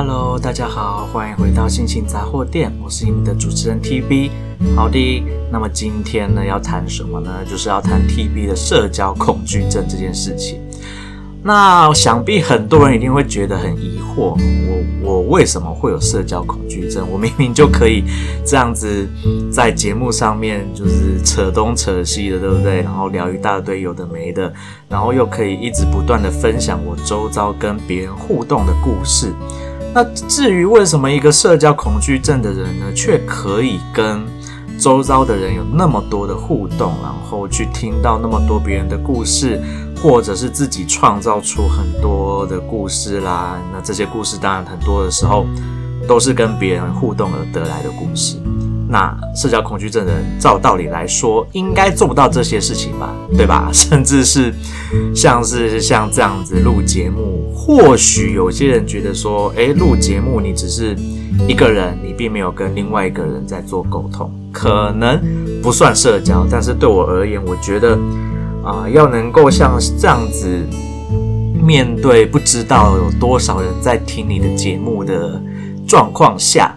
Hello，大家好，欢迎回到星星杂货店，我是你们的主持人 TB。好的，那么今天呢要谈什么呢？就是要谈 TB 的社交恐惧症这件事情。那想必很多人一定会觉得很疑惑，我我为什么会有社交恐惧症？我明明就可以这样子在节目上面就是扯东扯西的，对不对？然后聊一大堆有的没的，然后又可以一直不断的分享我周遭跟别人互动的故事。那至于为什么一个社交恐惧症的人呢，却可以跟周遭的人有那么多的互动，然后去听到那么多别人的故事，或者是自己创造出很多的故事啦。那这些故事当然很多的时候都是跟别人互动而得来的故事。那社交恐惧症的人，照道理来说，应该做不到这些事情吧？对吧？甚至是像是像这样子录节目，或许有些人觉得说，诶，录节目你只是一个人，你并没有跟另外一个人在做沟通。可能不算社交，但是对我而言，我觉得啊、要能够像这样子面对不知道有多少人在听你的节目的状况下，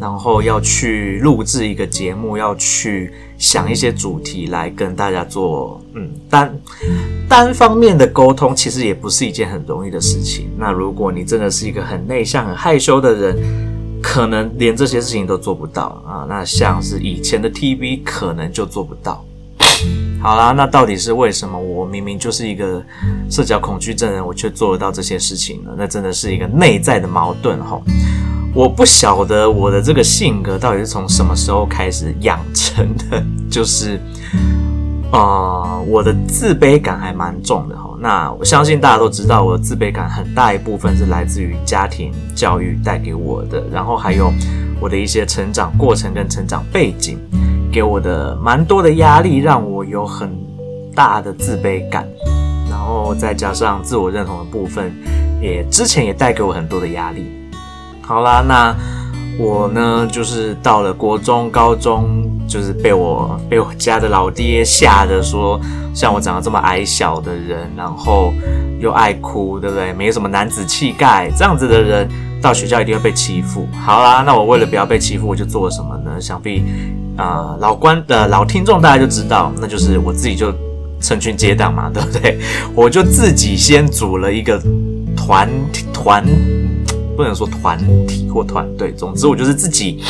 然后要去录制一个节目，要去想一些主题来跟大家做嗯单单方面的沟通，其实也不是一件很容易的事情。那如果你真的是一个很内向、很害羞的人，可能连这些事情都做不到啊！那像是以前的 TV，可能就做不到。好啦，那到底是为什么我明明就是一个社交恐惧症人，我却做得到这些事情呢？那真的是一个内在的矛盾齁。我不晓得我的这个性格到底是从什么时候开始养成的，就是。呃，我的自卑感还蛮重的哈。那我相信大家都知道，我的自卑感很大一部分是来自于家庭教育带给我的，然后还有我的一些成长过程跟成长背景给我的蛮多的压力，让我有很大的自卑感。然后再加上自我认同的部分，也之前也带给我很多的压力。好啦，那。我呢，就是到了国中、高中，就是被我被我家的老爹吓得说，像我长得这么矮小的人，然后又爱哭，对不对？没什么男子气概，这样子的人到学校一定会被欺负。好啦，那我为了不要被欺负，我就做了什么呢？想必啊、老观的老听众大家就知道，那就是我自己就成群结党嘛，对不对？我就自己先组了一个团团。不能说团体或团队，总之我就是自己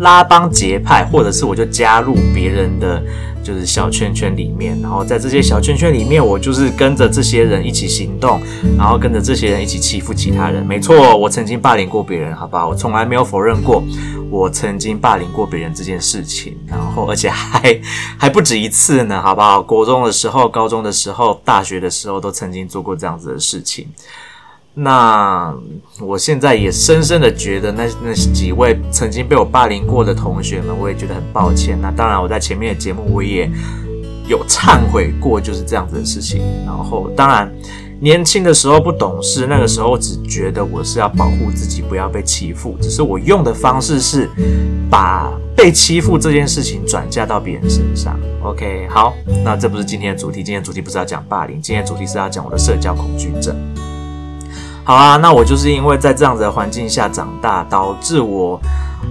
拉帮结派，或者是我就加入别人的就是小圈圈里面，然后在这些小圈圈里面，我就是跟着这些人一起行动，然后跟着这些人一起欺负其他人。没错，我曾经霸凌过别人，好吧，我从来没有否认过我曾经霸凌过别人这件事情，然后而且还还不止一次呢，好不好？国中的时候、高中的时候、大学的时候都曾经做过这样子的事情。那我现在也深深的觉得那，那几位曾经被我霸凌过的同学们，我也觉得很抱歉。那当然，我在前面的节目我也有忏悔过，就是这样子的事情。然后，当然年轻的时候不懂事，那个时候只觉得我是要保护自己，不要被欺负。只是我用的方式是把被欺负这件事情转嫁到别人身上。OK，好，那这不是今天的主题，今天的主题不是要讲霸凌，今天的主题是要讲我的社交恐惧症。好啊，那我就是因为在这样子的环境下长大，导致我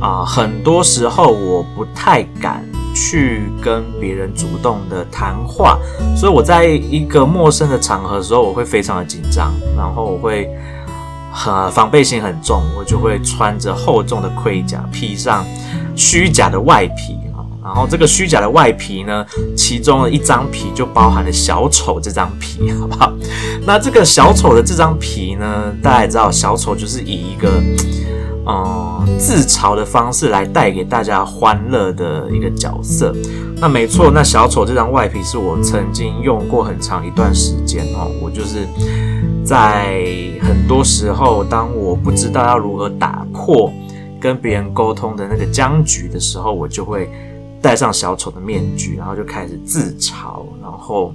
啊、很多时候我不太敢去跟别人主动的谈话，所以我在一个陌生的场合的时候，我会非常的紧张，然后我会很防备心很重，我就会穿着厚重的盔甲，披上虚假的外皮。然后这个虚假的外皮呢，其中的一张皮就包含了小丑这张皮，好不好？那这个小丑的这张皮呢，大家也知道，小丑就是以一个嗯自嘲的方式来带给大家欢乐的一个角色。那没错，那小丑这张外皮是我曾经用过很长一段时间哦。我就是在很多时候，当我不知道要如何打破跟别人沟通的那个僵局的时候，我就会。戴上小丑的面具，然后就开始自嘲，然后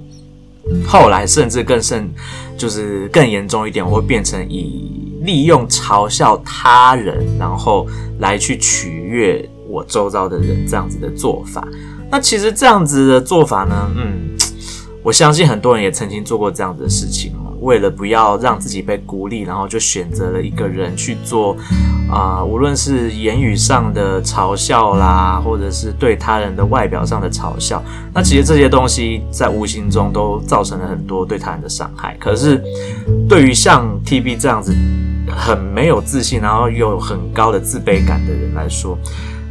后来甚至更甚，就是更严重一点，我会变成以利用嘲笑他人，然后来去取悦我周遭的人这样子的做法。那其实这样子的做法呢，嗯，我相信很多人也曾经做过这样子的事情。为了不要让自己被孤立，然后就选择了一个人去做啊、无论是言语上的嘲笑啦，或者是对他人的外表上的嘲笑，那其实这些东西在无形中都造成了很多对他人的伤害。可是对于像 TB 这样子很没有自信，然后又有很高的自卑感的人来说，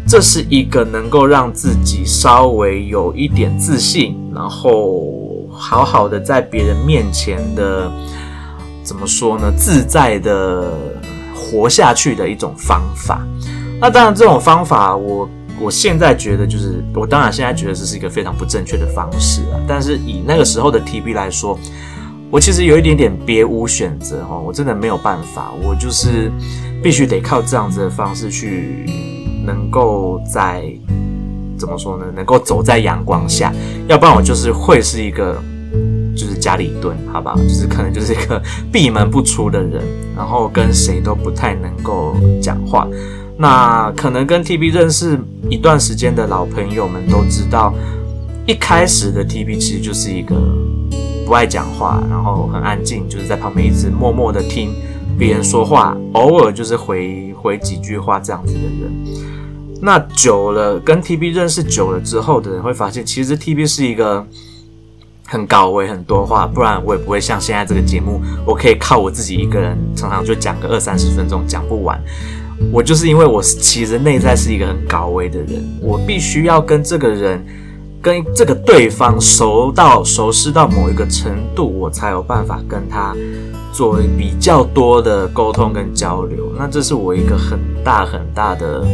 这是一个能够让自己稍微有一点自信，然后好好的在别人面前的，怎么说呢？自在的活下去的一种方法。那当然，这种方法我我现在觉得就是，我当然现在觉得这是一个非常不正确的方式啊。但是以那个时候的 TB 来说，我其实有一点点别无选择哈，我真的没有办法，我就是必须得靠这样子的方式去。能够在怎么说呢？能够走在阳光下，要不然我就是会是一个就是家里蹲，好吧？就是可能就是一个闭门不出的人，然后跟谁都不太能够讲话。那可能跟 TB 认识一段时间的老朋友们都知道，一开始的 TB 其实就是一个不爱讲话，然后很安静，就是在旁边一直默默的听别人说话，偶尔就是回回几句话这样子的人。那久了，跟 TB 认识久了之后的人会发现，其实 TB 是一个很高维、很多话，不然我也不会像现在这个节目，我可以靠我自己一个人，常常就讲个二三十分钟讲不完。我就是因为我其实内在是一个很高维的人，我必须要跟这个人、跟这个对方熟到熟识到某一个程度，我才有办法跟他做比较多的沟通跟交流。那这是我一个很大很大的。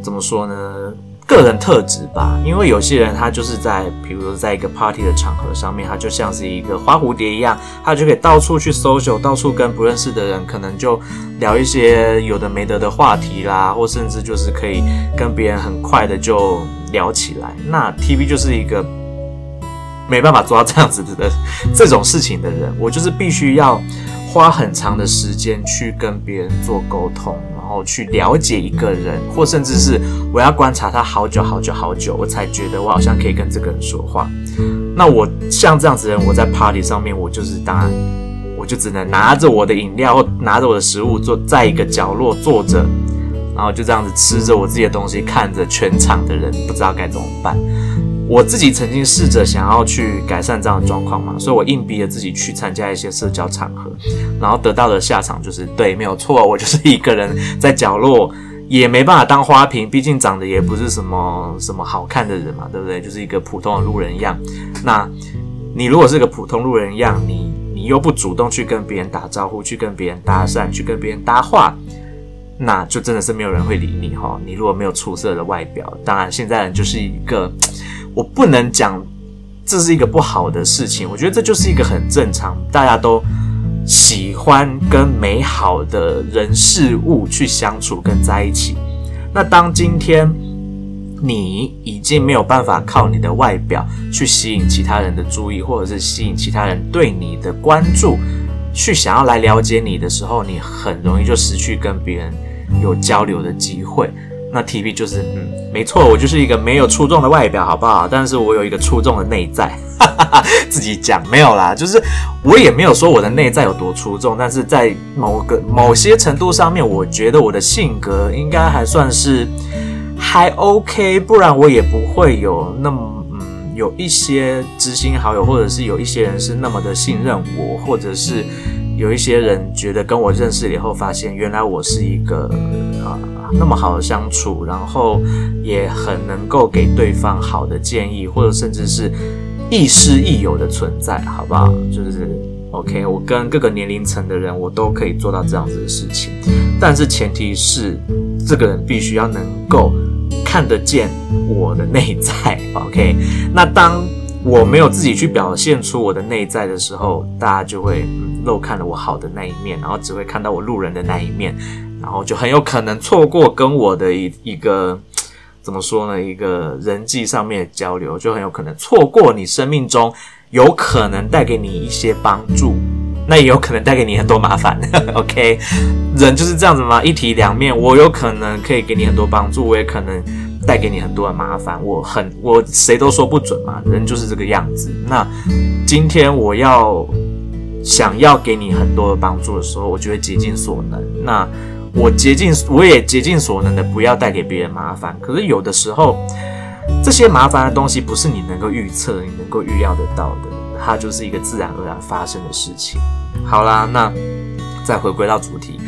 怎么说呢？个人特质吧，因为有些人他就是在，比如说在一个 party 的场合上面，他就像是一个花蝴蝶一样，他就可以到处去 social，到处跟不认识的人可能就聊一些有的没得的话题啦，或甚至就是可以跟别人很快的就聊起来。那 TV 就是一个没办法做到这样子的这种事情的人，我就是必须要花很长的时间去跟别人做沟通。然后去了解一个人，或甚至是我要观察他好久好久好久，我才觉得我好像可以跟这个人说话。那我像这样子的人，我在 party 上面，我就是当然，我就只能拿着我的饮料或拿着我的食物，坐在一个角落坐着，然后就这样子吃着我自己的东西，看着全场的人，不知道该怎么办。我自己曾经试着想要去改善这样的状况嘛，所以我硬逼着自己去参加一些社交场合，然后得到的下场就是对，没有错，我就是一个人在角落，也没办法当花瓶，毕竟长得也不是什么什么好看的人嘛，对不对？就是一个普通的路人样。那你如果是个普通路人样，你你又不主动去跟别人打招呼，去跟别人搭讪，去跟别人搭话，那就真的是没有人会理你哈。你如果没有出色的外表，当然现在人就是一个。我不能讲这是一个不好的事情，我觉得这就是一个很正常，大家都喜欢跟美好的人事物去相处跟在一起。那当今天你已经没有办法靠你的外表去吸引其他人的注意，或者是吸引其他人对你的关注，去想要来了解你的时候，你很容易就失去跟别人有交流的机会。那 TB 就是，嗯，没错，我就是一个没有出众的外表，好不好？但是我有一个出众的内在，哈哈哈，自己讲没有啦，就是我也没有说我的内在有多出众，但是在某个某些程度上面，我觉得我的性格应该还算是还 OK，不然我也不会有那么嗯，有一些知心好友，或者是有一些人是那么的信任我，或者是有一些人觉得跟我认识了以后，发现原来我是一个啊。那么好的相处，然后也很能够给对方好的建议，或者甚至是亦师亦友的存在，好不好？就是 OK，我跟各个年龄层的人，我都可以做到这样子的事情，但是前提是这个人必须要能够看得见我的内在，OK？那当我没有自己去表现出我的内在的时候，大家就会漏看了我好的那一面，然后只会看到我路人的那一面。然后就很有可能错过跟我的一一个 怎么说呢？一个人际上面的交流，就很有可能错过你生命中有可能带给你一些帮助，那也有可能带给你很多麻烦。OK，人就是这样子嘛，一体两面。我有可能可以给你很多帮助，我也可能带给你很多的麻烦。我很我谁都说不准嘛，人就是这个样子。那今天我要。想要给你很多的帮助的时候，我就会竭尽所能。那我竭尽，我也竭尽所能的不要带给别人麻烦。可是有的时候，这些麻烦的东西不是你能够预测、你能够预料得到的，它就是一个自然而然发生的事情。好啦，那再回归到主题，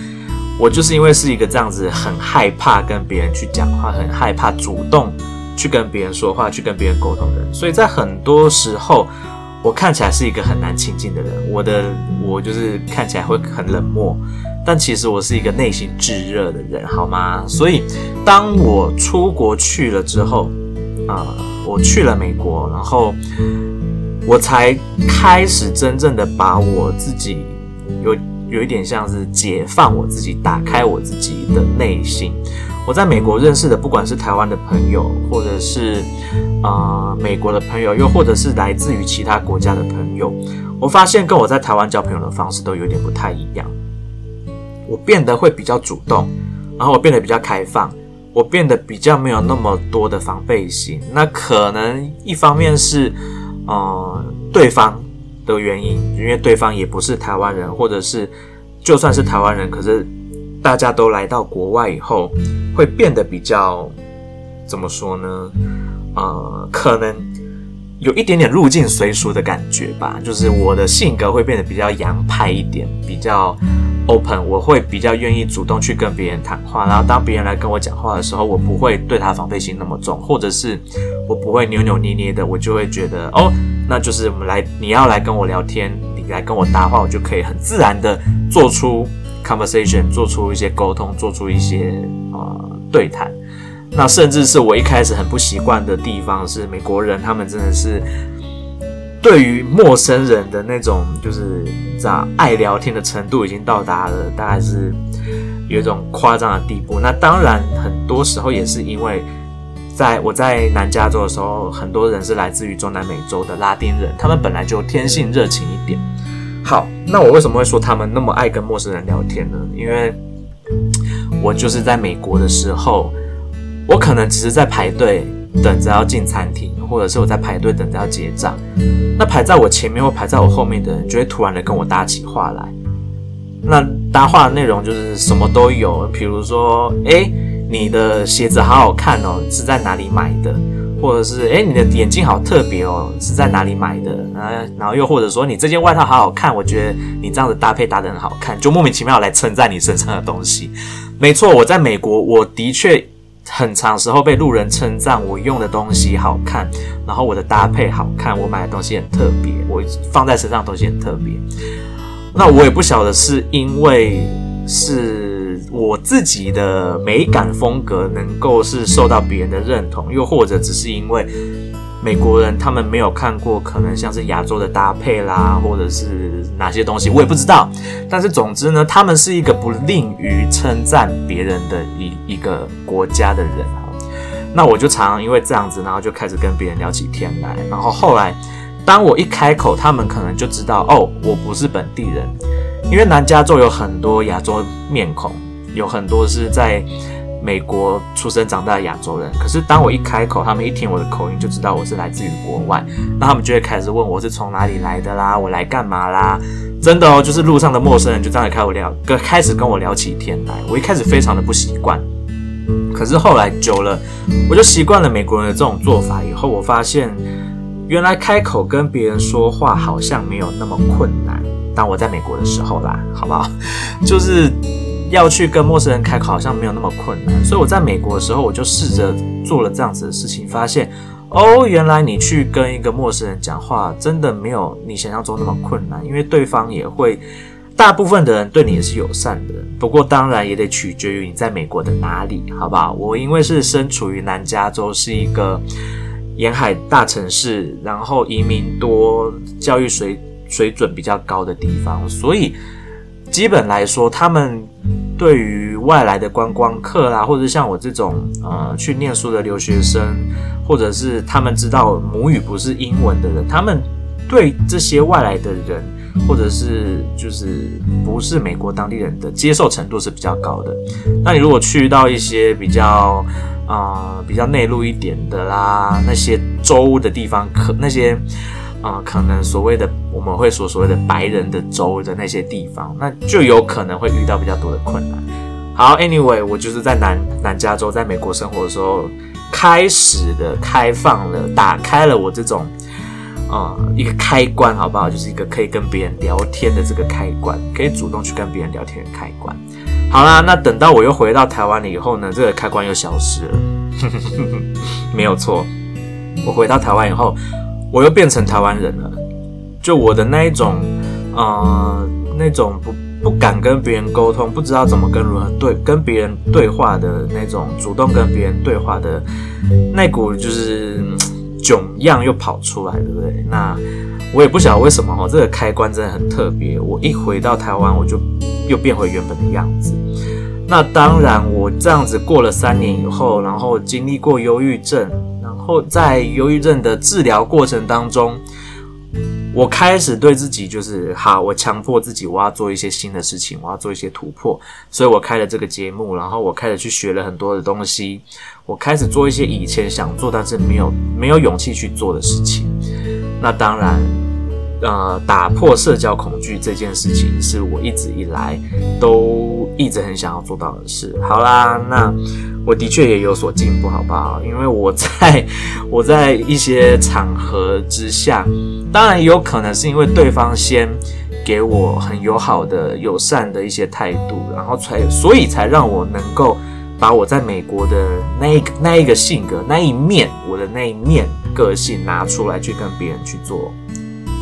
我就是因为是一个这样子，很害怕跟别人去讲话，很害怕主动去跟别人说话、去跟别人沟通的人，所以在很多时候。我看起来是一个很难亲近的人，我的我就是看起来会很冷漠，但其实我是一个内心炙热的人，好吗？所以当我出国去了之后，啊、我去了美国，然后我才开始真正的把我自己有一点像是解放我自己，打开我自己的内心。我在美国认识的，不管是台湾的朋友，或者是、呃、美国的朋友，又或者是来自于其他国家的朋友，我发现跟我在台湾交朋友的方式都有点不太一样。我变得会比较主动，然后我变得比较开放，我变得比较没有那么多的防备心。那可能一方面是呃对方的原因，因为对方也不是台湾人，或者是就算是台湾人，可是。大家都来到国外以后，会变得比较怎么说呢？呃，可能有一点点入境随俗的感觉吧。就是我的性格会变得比较洋派一点，比较 open。我会比较愿意主动去跟别人谈话，然后当别人来跟我讲话的时候，我不会对他防备心那么重，或者是我不会扭扭捏捏的，我就会觉得哦，那就是我们来，你要来跟我聊天，你来跟我搭话，我就可以很自然的做出。conversation 做出一些沟通，做出一些呃对谈，那甚至是我一开始很不习惯的地方是美国人，他们真的是对于陌生人的那种就是这样爱聊天的程度已经到达了大概是有一种夸张的地步。那当然很多时候也是因为在我在南加州的时候，很多人是来自于中南美洲的拉丁人，他们本来就天性热情一点。好，那我为什么会说他们那么爱跟陌生人聊天呢？因为我就是在美国的时候，我可能只是在排队等着要进餐厅，或者是我在排队等着要结账。那排在我前面或排在我后面的人，就会突然的跟我搭起话来。那搭话的内容就是什么都有，比如说，诶，你的鞋子好好看哦，是在哪里买的？或者是诶，你的眼镜好特别哦，是在哪里买的？然后又或者说你这件外套好好看，我觉得你这样子搭配搭得很好看，就莫名其妙来称赞你身上的东西。没错，我在美国，我的确很长时候被路人称赞我用的东西好看，然后我的搭配好看，我买的东西很特别，我放在身上的东西很特别。那我也不晓得是因为是。我自己的美感风格能够是受到别人的认同，又或者只是因为美国人他们没有看过，可能像是亚洲的搭配啦，或者是哪些东西，我也不知道。但是总之呢，他们是一个不吝于称赞别人的一一个国家的人。那我就常常因为这样子，然后就开始跟别人聊起天来。然后后来，当我一开口，他们可能就知道哦，我不是本地人，因为南加州有很多亚洲面孔。有很多是在美国出生长大的亚洲人，可是当我一开口，他们一听我的口音就知道我是来自于国外，那他们就会开始问我是从哪里来的啦，我来干嘛啦？真的哦，就是路上的陌生人就这样开始聊，跟开始跟我聊起天来。我一开始非常的不习惯，可是后来久了，我就习惯了美国人的这种做法。以后我发现，原来开口跟别人说话好像没有那么困难。当我在美国的时候啦，好不好？就是。要去跟陌生人开口，好像没有那么困难。所以我在美国的时候，我就试着做了这样子的事情，发现哦，原来你去跟一个陌生人讲话，真的没有你想象中那么困难，因为对方也会，大部分的人对你也是友善的。不过当然也得取决于你在美国的哪里，好不好？我因为是身处于南加州，是一个沿海大城市，然后移民多、教育水水准比较高的地方，所以。基本来说，他们对于外来的观光客啦，或者像我这种呃去念书的留学生，或者是他们知道母语不是英文的人，他们对这些外来的人，或者是就是不是美国当地人的接受程度是比较高的。那你如果去到一些比较啊、比较内陆一点的啦，那些州的地方，可那些。啊、可能所谓的我们会说所谓的白人的州的那些地方，那就有可能会遇到比较多的困难。好，Anyway，我就是在南南加州，在美国生活的时候，开始的开放了，打开了我这种。啊、一个开关好不好？就是一个可以跟别人聊天的这个开关，可以主动去跟别人聊天的开关。好啦，那等到我又回到台湾了以后呢，这个开关又消失了。没有错，我回到台湾以后，我又变成台湾人了。就我的那一种，呃，那种不不敢跟别人沟通，不知道怎么跟如何对跟别人对话的那种，主动跟别人对话的那股就是。囧样又跑出来，对不对？那我也不晓得为什么哦，这个开关真的很特别。我一回到台湾，我就又变回原本的样子。那当然，我这样子过了三年以后，然后经历过忧郁症，然后在忧郁症的治疗过程当中。我开始对自己就是好，我强迫自己，我要做一些新的事情，我要做一些突破，所以我开了这个节目，然后我开始去学了很多的东西，我开始做一些以前想做但是没有没有勇气去做的事情。那当然，呃，打破社交恐惧这件事情是我一直以来都一直很想要做到的事。好啦，那。我的确也有所进步，好不好？因为我在我在一些场合之下，当然有可能是因为对方先给我很友好的、友善的一些态度，然后才所以才让我能够把我在美国的那一个那一个性格那一面，我的那一面个性拿出来去跟别人去做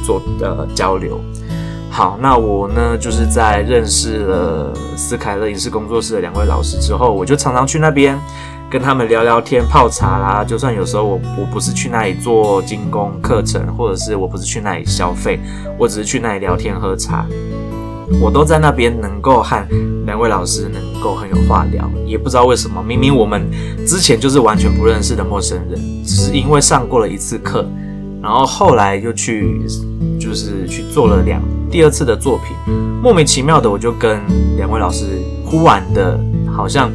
做呃交流。好，那我呢，就是在认识了斯凯勒影视工作室的两位老师之后，我就常常去那边跟他们聊聊天、泡茶啦。就算有时候我我不是去那里做精工课程，或者是我不是去那里消费，我只是去那里聊天喝茶，我都在那边能够和两位老师能够很有话聊。也不知道为什么，明明我们之前就是完全不认识的陌生人，只是因为上过了一次课，然后后来又去就是去做了两。第二次的作品，莫名其妙的，我就跟两位老师忽然的，好像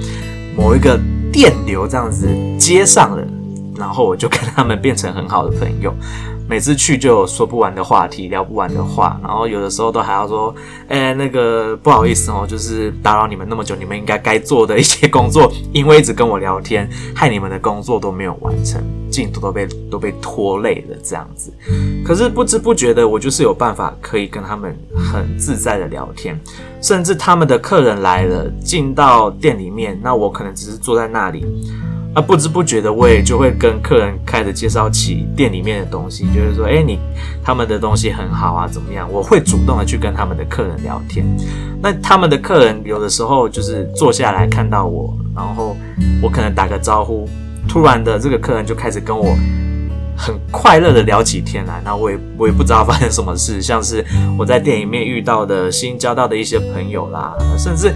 某一个电流这样子接上了，然后我就跟他们变成很好的朋友。每次去就有说不完的话题，聊不完的话，然后有的时候都还要说，哎、那个不好意思哦，就是打扰你们那么久，你们应该该做的一些工作，因为一直跟我聊天，害你们的工作都没有完成，进度都被都被拖累了这样子。可是不知不觉的，我就是有办法可以跟他们很自在的聊天，甚至他们的客人来了，进到店里面，那我可能只是坐在那里。那不知不觉的，我也就会跟客人开始介绍起店里面的东西，就是说，诶，你他们的东西很好啊，怎么样？我会主动的去跟他们的客人聊天。那他们的客人有的时候就是坐下来看到我，然后我可能打个招呼，突然的这个客人就开始跟我。很快乐的聊起天来，那我也我也不知道发生什么事，像是我在店里面遇到的新交到的一些朋友啦，甚至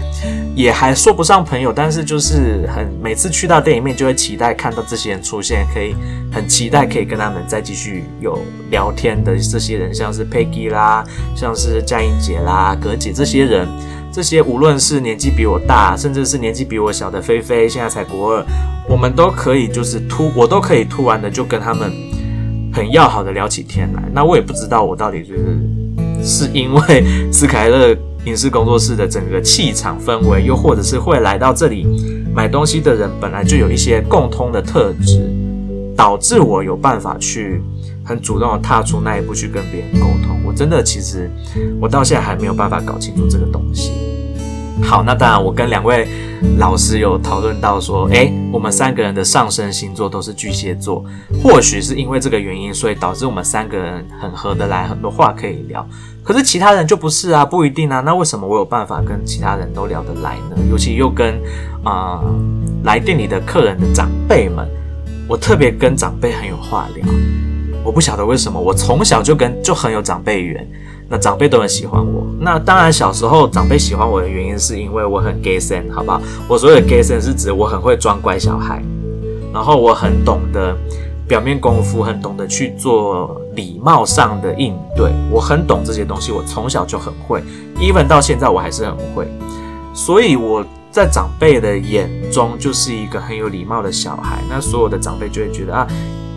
也还说不上朋友，但是就是很每次去到店里面就会期待看到这些人出现，可以很期待可以跟他们再继续有聊天的这些人，像是 Peggy 啦，像是佳音姐啦、葛姐这些人，这些无论是年纪比我大，甚至是年纪比我小的菲菲，现在才国二，我们都可以就是突我都可以突然的就跟他们。很要好的聊起天来，那我也不知道我到底就是是因为斯凯勒影视工作室的整个气场氛围，又或者是会来到这里买东西的人本来就有一些共通的特质，导致我有办法去很主动的踏出那一步去跟别人沟通。我真的其实我到现在还没有办法搞清楚这个东西。好，那当然，我跟两位老师有讨论到说，诶，我们三个人的上升星座都是巨蟹座，或许是因为这个原因，所以导致我们三个人很合得来，很多话可以聊。可是其他人就不是啊，不一定啊。那为什么我有办法跟其他人都聊得来呢？尤其又跟啊、来店里的客人的长辈们，我特别跟长辈很有话聊。我不晓得为什么，我从小就跟就很有长辈缘。那长辈都很喜欢我。那当然，小时候长辈喜欢我的原因是因为我很 gay sen，好不好？我所谓的 gay sen 是指我很会装乖小孩，然后我很懂得表面功夫，很懂得去做礼貌上的应对。我很懂这些东西，我从小就很会，even 到现在我还是很会。所以我在长辈的眼中就是一个很有礼貌的小孩。那所有的长辈就会觉得啊。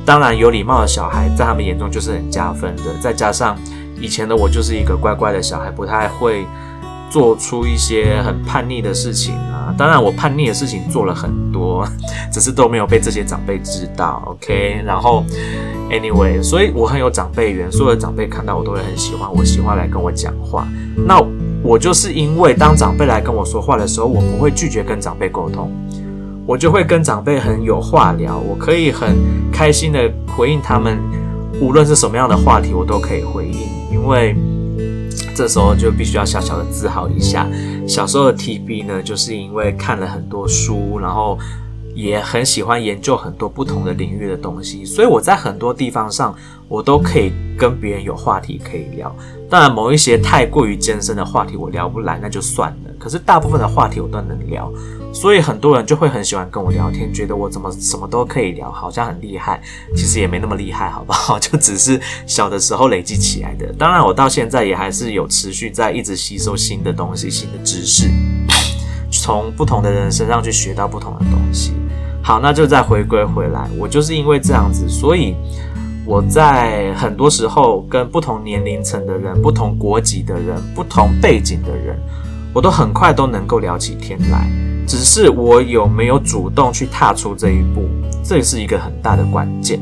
当然有礼貌的小孩在他们眼中就是很加分的。再加上以前的我就是一个乖乖的小孩，不太会做出一些很叛逆的事情啊。当然我叛逆的事情做了很多，只是都没有被这些长辈知道。OK，然后 Anyway，所以我很有长辈缘，所有的长辈看到我都会很喜欢，我喜欢来跟我讲话。那我就是因为当长辈来跟我说话的时候，我不会拒绝跟长辈沟通。我就会跟长辈很有话聊，我可以很开心的回应他们，无论是什么样的话题，我都可以回应。因为这时候就必须要小小的自豪一下，小时候的 TB 呢，就是因为看了很多书，然后也很喜欢研究很多不同的领域的东西，所以我在很多地方上，我都可以跟别人有话题可以聊。当然，某一些太过于艰深的话题我聊不来，那就算了。可是大部分的话题我都能聊。所以很多人就会很喜欢跟我聊天，觉得我怎么什么都可以聊，好像很厉害。其实也没那么厉害，好不好？就只是小的时候累积起来的。当然，我到现在也还是有持续在一直吸收新的东西、新的知识，从不同的人身上去学到不同的东西。好，那就再回归回来。我就是因为这样子，所以我在很多时候跟不同年龄层的人、不同国籍的人、不同背景的人，我都很快都能够聊起天来。只是我有没有主动去踏出这一步，这是一个很大的关键。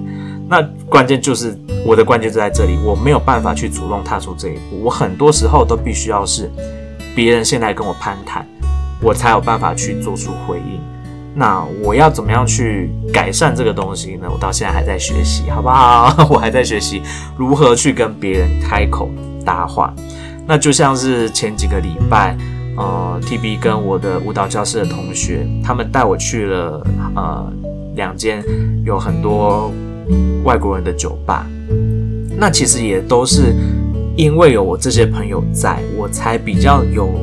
那关键就是我的关键就在这里，我没有办法去主动踏出这一步。我很多时候都必须要是别人先来跟我攀谈，我才有办法去做出回应。那我要怎么样去改善这个东西呢？我到现在还在学习，好不好？我还在学习如何去跟别人开口搭话。那就像是前几个礼拜。呃，TB 跟我的舞蹈教室的同学，他们带我去了呃两间有很多外国人的酒吧。那其实也都是因为有我这些朋友在，我才比较有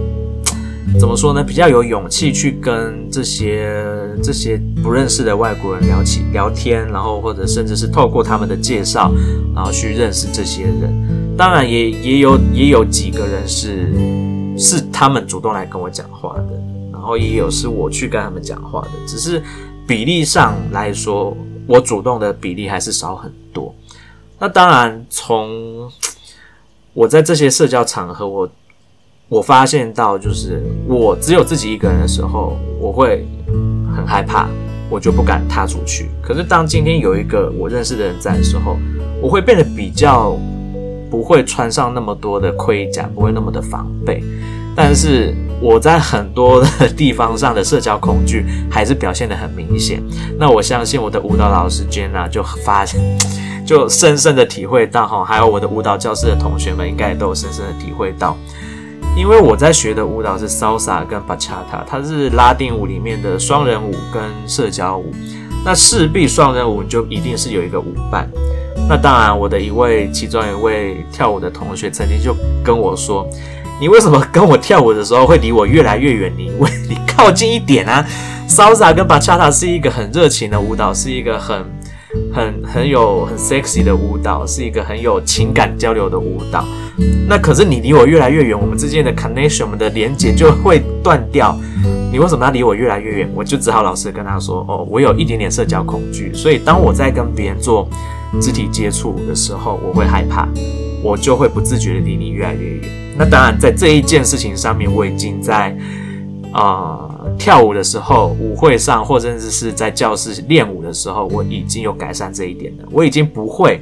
怎么说呢？比较有勇气去跟这些这些不认识的外国人聊起聊天，然后或者甚至是透过他们的介绍，然后去认识这些人。当然也也有也有几个人是。他们主动来跟我讲话的，然后也有是我去跟他们讲话的，只是比例上来说，我主动的比例还是少很多。那当然，从我在这些社交场合，我我发现到，就是我只有自己一个人的时候，我会很害怕，我就不敢踏出去。可是当今天有一个我认识的人在的时候，我会变得比较。不会穿上那么多的盔甲，不会那么的防备，但是我在很多的地方上的社交恐惧还是表现得很明显。那我相信我的舞蹈老师 Jenna 就发现，就深深的体会到哈，还有我的舞蹈教室的同学们应该也都有深深的体会到，因为我在学的舞蹈是 Salsa 跟 Bachata，它是拉丁舞里面的双人舞跟社交舞，那势必双人舞就一定是有一个舞伴。那当然，我的一位其中一位跳舞的同学曾经就跟我说：“你为什么跟我跳舞的时候会离我越来越远？你为 你靠近一点啊！Salsa 跟 Bachata 是一个很热情的舞蹈，是一个很很很有很 sexy 的舞蹈，是一个很有情感交流的舞蹈。那可是你离我越来越远，我们之间的 connection，我们的连接就会断掉。你为什么要离我越来越远？我就只好老实跟他说：哦，我有一点点社交恐惧，所以当我在跟别人做。”肢体接触的时候，我会害怕，我就会不自觉的离你越来越远。那当然，在这一件事情上面，我已经在啊、呃、跳舞的时候，舞会上，或甚至是在教室练舞的时候，我已经有改善这一点了。我已经不会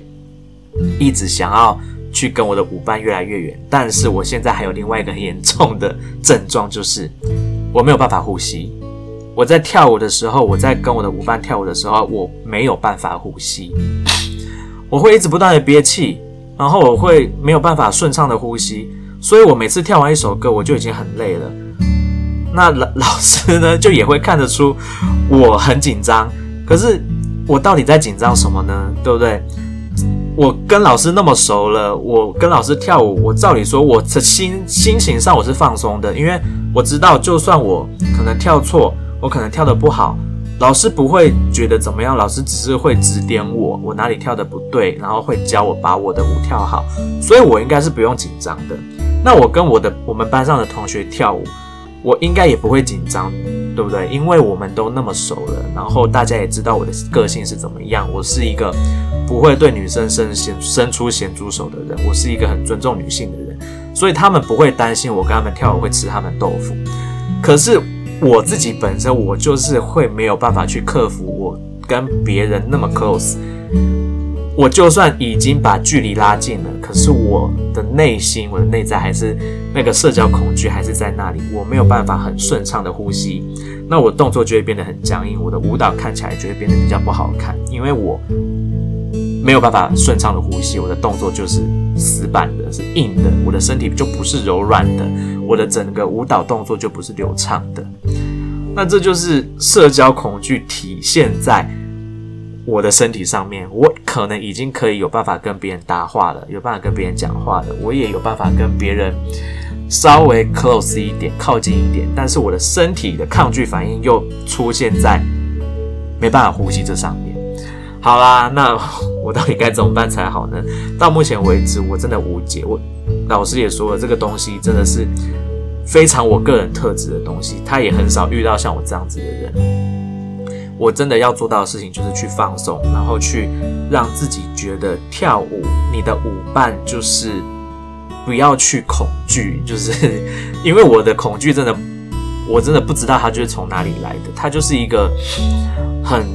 一直想要去跟我的舞伴越来越远。但是我现在还有另外一个很严重的症状，就是我没有办法呼吸。我在跳舞的时候，我在跟我的舞伴跳舞的时候，我没有办法呼吸。我会一直不断的憋气，然后我会没有办法顺畅的呼吸，所以我每次跳完一首歌，我就已经很累了。那老 老师呢，就也会看得出我很紧张。可是我到底在紧张什么呢？对不对？我跟老师那么熟了，我跟老师跳舞，我照理说，我的心心情上我是放松的，因为我知道，就算我可能跳错，我可能跳得不好。老师不会觉得怎么样，老师只是会指点我，我哪里跳得不对，然后会教我把我的舞跳好，所以我应该是不用紧张的。那我跟我的我们班上的同学跳舞，我应该也不会紧张，对不对？因为我们都那么熟了，然后大家也知道我的个性是怎么样。我是一个不会对女生伸伸伸出咸猪手的人，我是一个很尊重女性的人，所以他们不会担心我跟他们跳舞会吃他们豆腐。可是我自己本身，我就是会没有办法去克服我跟别人那么 close。我就算已经把距离拉近了，可是我的内心，我的内在还是那个社交恐惧还是在那里，我没有办法很顺畅的呼吸，那我动作就会变得很僵硬，我的舞蹈看起来就会变得比较不好看，因为我没有办法顺畅的呼吸，我的动作就是死板的，是硬的，我的身体就不是柔软的，我的整个舞蹈动作就不是流畅的，那这就是社交恐惧体现在。我的身体上面，我可能已经可以有办法跟别人搭话了，有办法跟别人讲话了，我也有办法跟别人稍微 close 一点，靠近一点。但是我的身体的抗拒反应又出现在没办法呼吸这上面。好啦，那 我到底该怎么办才好呢？到目前为止，我真的无解。我老师也说了，这个东西真的是非常我个人特质的东西，他也很少遇到像我这样子的人。我真的要做到的事情就是去放松，然后去让自己觉得跳舞，你的舞伴就是不要去恐惧，就是 因为我的恐惧真的，我真的不知道它就是从哪里来的，它就是一个很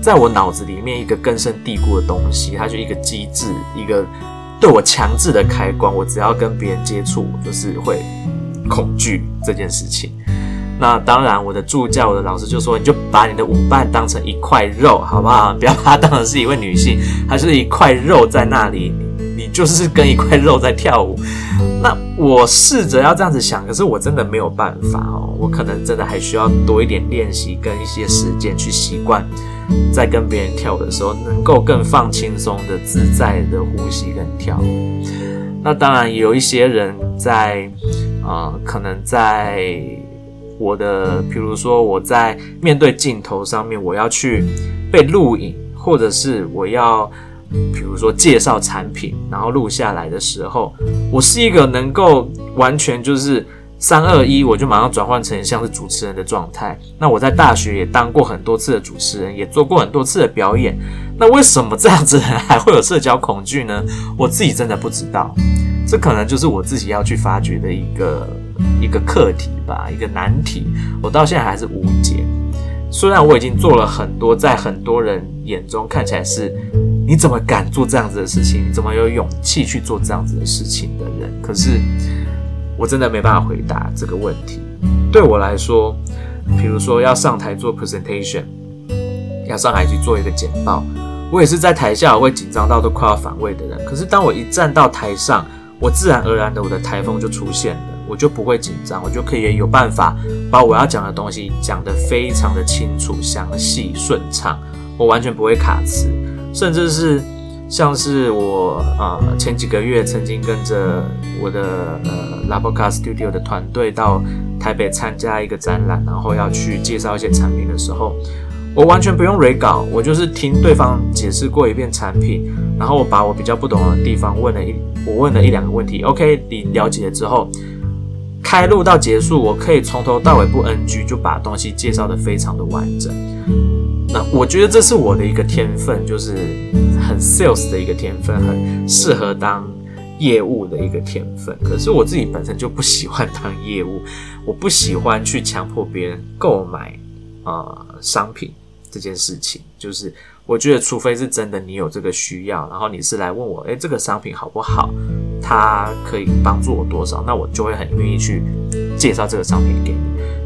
在我脑子里面一个根深蒂固的东西，它就一个机制，一个对我强制的开关，我只要跟别人接触，我就是会恐惧这件事情。那当然，我的助教、我的老师就说：“你就把你的舞伴当成一块肉，好不好？不要把它当成是一位女性，还是一块肉在那里。你你就是跟一块肉在跳舞。”那我试着要这样子想，可是我真的没有办法哦。我可能真的还需要多一点练习，跟一些时间去习惯，在跟别人跳舞的时候，能够更放轻松的、自在的呼吸跟跳舞。那当然，有一些人在呃，可能在。我的，比如说我在面对镜头上面，我要去被录影，或者是我要，比如说介绍产品，然后录下来的时候，我是一个能够完全就是三二一，我就马上转换成像是主持人的状态。那我在大学也当过很多次的主持人，也做过很多次的表演。那为什么这样子的 人还会有社交恐惧呢？我自己真的不知道，这可能就是我自己要去发掘的一个。一个课题吧，一个难题，我到现在还是无解。虽然我已经做了很多，在很多人眼中看起来是你怎么敢做这样子的事情，你怎么有勇气去做这样子的事情的人，可是我真的没办法回答这个问题。对我来说，比如说要上台做 presentation，要上台去做一个简报，我也是在台下我会紧张到都快要反胃的人。可是当我一站到台上，我自然而然的我的台风就出现了。我就不会紧张，我就可以有办法把我要讲的东西讲得非常的清楚、详细、顺畅，我完全不会卡词，甚至是像是我啊、呃、前几个月曾经跟着我的呃 Labo Car Studio 的团队到台北参加一个展览，然后要去介绍一些产品的时候，我完全不用 re 稿，我就是听对方解释过一遍产品，然后我把我比较不懂的地方问了一我问了一两个问题，OK，你了解了之后。开录到结束，我可以从头到尾不 NG，就把东西介绍的非常的完整。那我觉得这是我的一个天分，就是很 sales 的一个天分，很适合当业务的一个天分。可是我自己本身就不喜欢当业务，我不喜欢去强迫别人购买啊、呃、商品这件事情，就是。我觉得，除非是真的你有这个需要，然后你是来问我，诶，这个商品好不好？它可以帮助我多少？那我就会很愿意去介绍这个商品给你。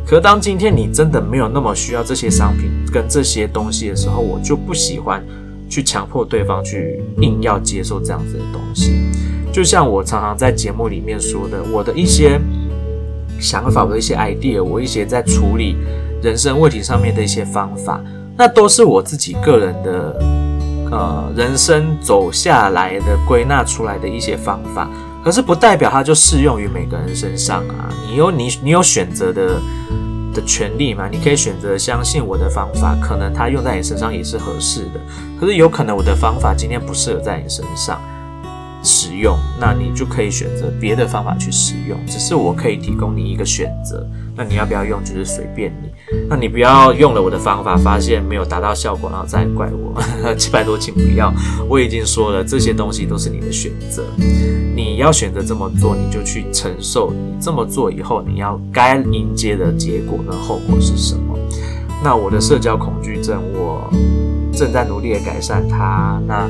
可当今天你真的没有那么需要这些商品跟这些东西的时候，我就不喜欢去强迫对方去硬要接受这样子的东西。就像我常常在节目里面说的，我的一些想法，我的一些 idea，我一些在处理人生问题上面的一些方法。那都是我自己个人的，呃，人生走下来的归纳出来的一些方法，可是不代表它就适用于每个人身上啊。你有你你有选择的的权利嘛？你可以选择相信我的方法，可能它用在你身上也是合适的。可是有可能我的方法今天不适合在你身上，使用，那你就可以选择别的方法去使用。只是我可以提供你一个选择，那你要不要用就是随便你。那你不要用了我的方法，发现没有达到效果，然后再怪我。七百多，请不要。我已经说了，这些东西都是你的选择。你要选择这么做，你就去承受。你这么做以后，你要该迎接的结果跟后果是什么？那我的社交恐惧症，我正在努力的改善它。那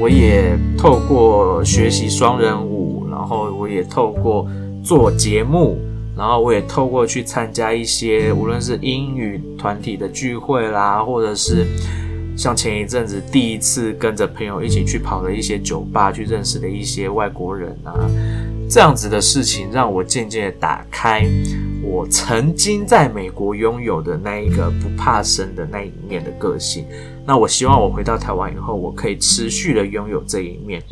我也透过学习双人舞，然后我也透过做节目，然后我也透过去参加一些无论是英语团体的聚会啦，或者是像前一阵子第一次跟着朋友一起去跑的一些酒吧，去认识的一些外国人啊，这样子的事情让我渐渐打开我曾经在美国拥有的那一个不怕生的那一面的个性。那我希望我回到台湾以后，我可以持续的拥有这一面。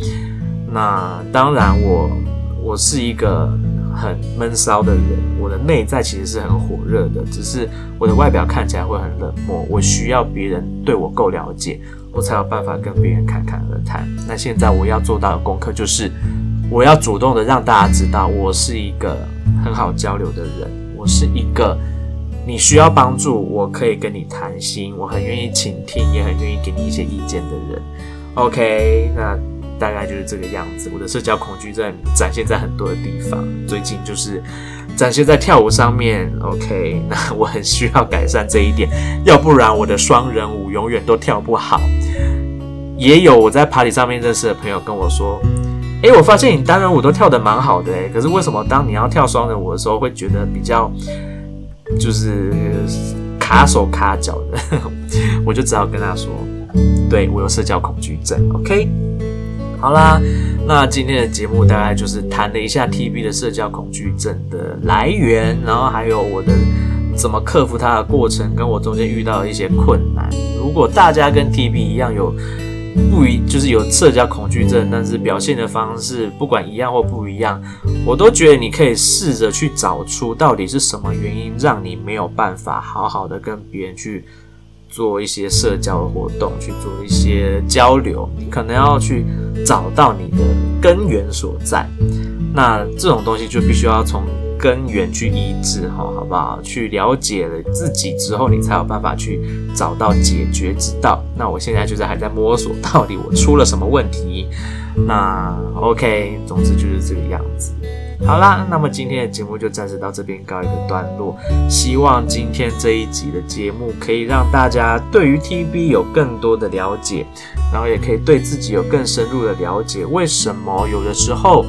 那当然我，我是一个很闷骚的人，我的内在其实是很火热的，只是我的外表看起来会很冷漠。我需要别人对我够了解，我才有办法跟别人侃侃而谈。那现在我要做到的功课就是，我要主动的让大家知道，我是一个很好交流的人，是一个。你需要帮助，我可以跟你谈心，我很愿意倾听，也很愿意给你一些意见的人。OK，那大概就是这个样子。我的社交恐惧症展现在很多的地方，最近就是展现在跳舞上面。OK，那我很需要改善这一点，要不然我的双人舞永远都跳不好。也有我在 party 上面认识的朋友跟我说：“诶，我发现你单人舞都跳得蛮好的，诶，可是为什么当你要跳双人舞的时候会觉得比较？”就是卡手卡脚的，我就只好跟他说，对，我有社交恐惧症。OK，好啦，那今天的节目大概就是谈了一下 TB 的社交恐惧症的来源，然后还有我的怎么克服它的过程，跟我中间遇到的一些困难。如果大家跟 TB 一样有。不一就是有社交恐惧症，但是表现的方式不管一样或不一样，我都觉得你可以试着去找出到底是什么原因让你没有办法好好的跟别人去做一些社交的活动，去做一些交流。你可能要去找到你的根源所在。那这种东西就必须要从。根源去医治哈，好不好？去了解了自己之后，你才有办法去找到解决之道。那我现在就是还在摸索，到底我出了什么问题。那 OK，总之就是这个样子。好啦，那么今天的节目就暂时到这边告一个段落。希望今天这一集的节目可以让大家对于 TB 有更多的了解，然后也可以对自己有更深入的了解。为什么有的时候？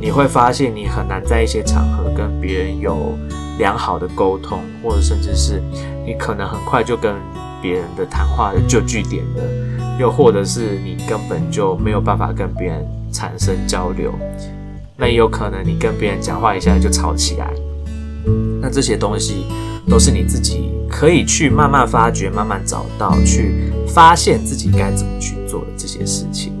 你会发现，你很难在一些场合跟别人有良好的沟通，或者甚至是你可能很快就跟别人的谈话就据点了，又或者是你根本就没有办法跟别人产生交流，那也有可能你跟别人讲话一下就吵起来。那这些东西都是你自己可以去慢慢发掘、慢慢找到、去发现自己该怎么去做的这些事情。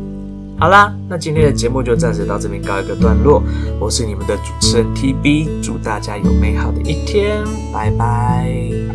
好啦，那今天的节目就暂时到这边告一个段落。我是你们的主持人 TB，祝大家有美好的一天，拜拜。